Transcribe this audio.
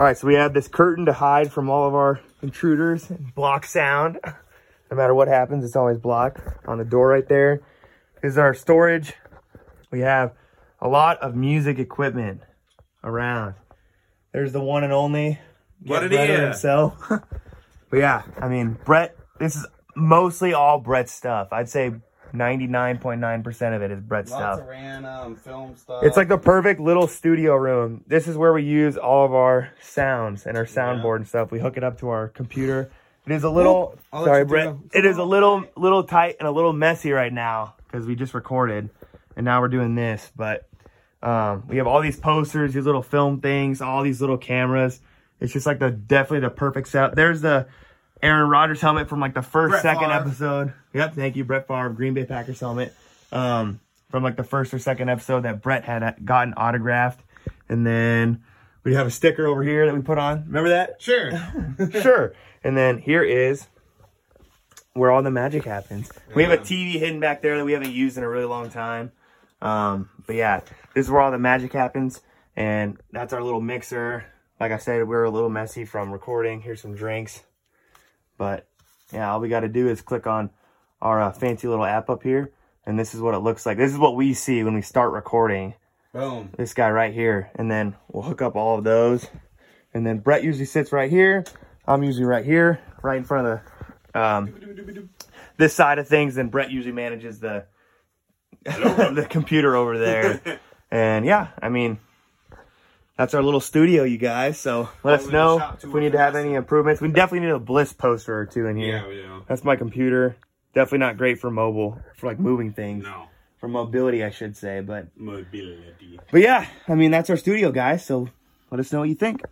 All right, so we have this curtain to hide from all of our intruders, block sound. No matter what happens, it's always blocked on the door right there. This is our storage. We have a lot of music equipment around. There's the one and only What Brett himself. but yeah, I mean, Brett, this is mostly all Brett's stuff. I'd say 99.9% of it is Brett's Lots stuff. of random film stuff. It's like the perfect little studio room. This is where we use all of our sounds and our soundboard and stuff. We hook it up to our computer. It is a little I'll sorry, Brett. it. It is a little little tight and a little messy right now because we just recorded and now we're doing this. But um, we have all these posters, these little film things, all these little cameras. It's just like the definitely the perfect setup. There's the Aaron Rodgers helmet from like the first, Brett second Favre. episode. Yep, thank you, Brett Favre, Green Bay Packers helmet. Um, from like the first or second episode that Brett had uh, gotten autographed, and then we have a sticker over here that we put on. Remember that? sure. sure. And then here is where all the magic happens. We have a TV hidden back there that we haven't used in a really long time. Um, but yeah, this is where all the magic happens, and that's our little mixer. Like I said, we're a little messy from recording. Here's some drinks, but yeah, all we got to do is click on our uh, fancy little app up here, and this is what it looks like. This is what we see when we start recording. Boom. this guy right here and then we'll hook up all of those. And then brett usually sits right here. I'm usually right here right in front of the um this side of things and brett usually manages the the computer over there. And yeah i mean that's our little studio you guys so let us oh, know if we need to have any improvements we definitely need a bliss poster or two in here Yeah, we do. that's my computer definitely not great for mobile for like moving things No. for mobility i should say but Mobility. but yeah, I mean that's our studio, guys. So let us know what you think.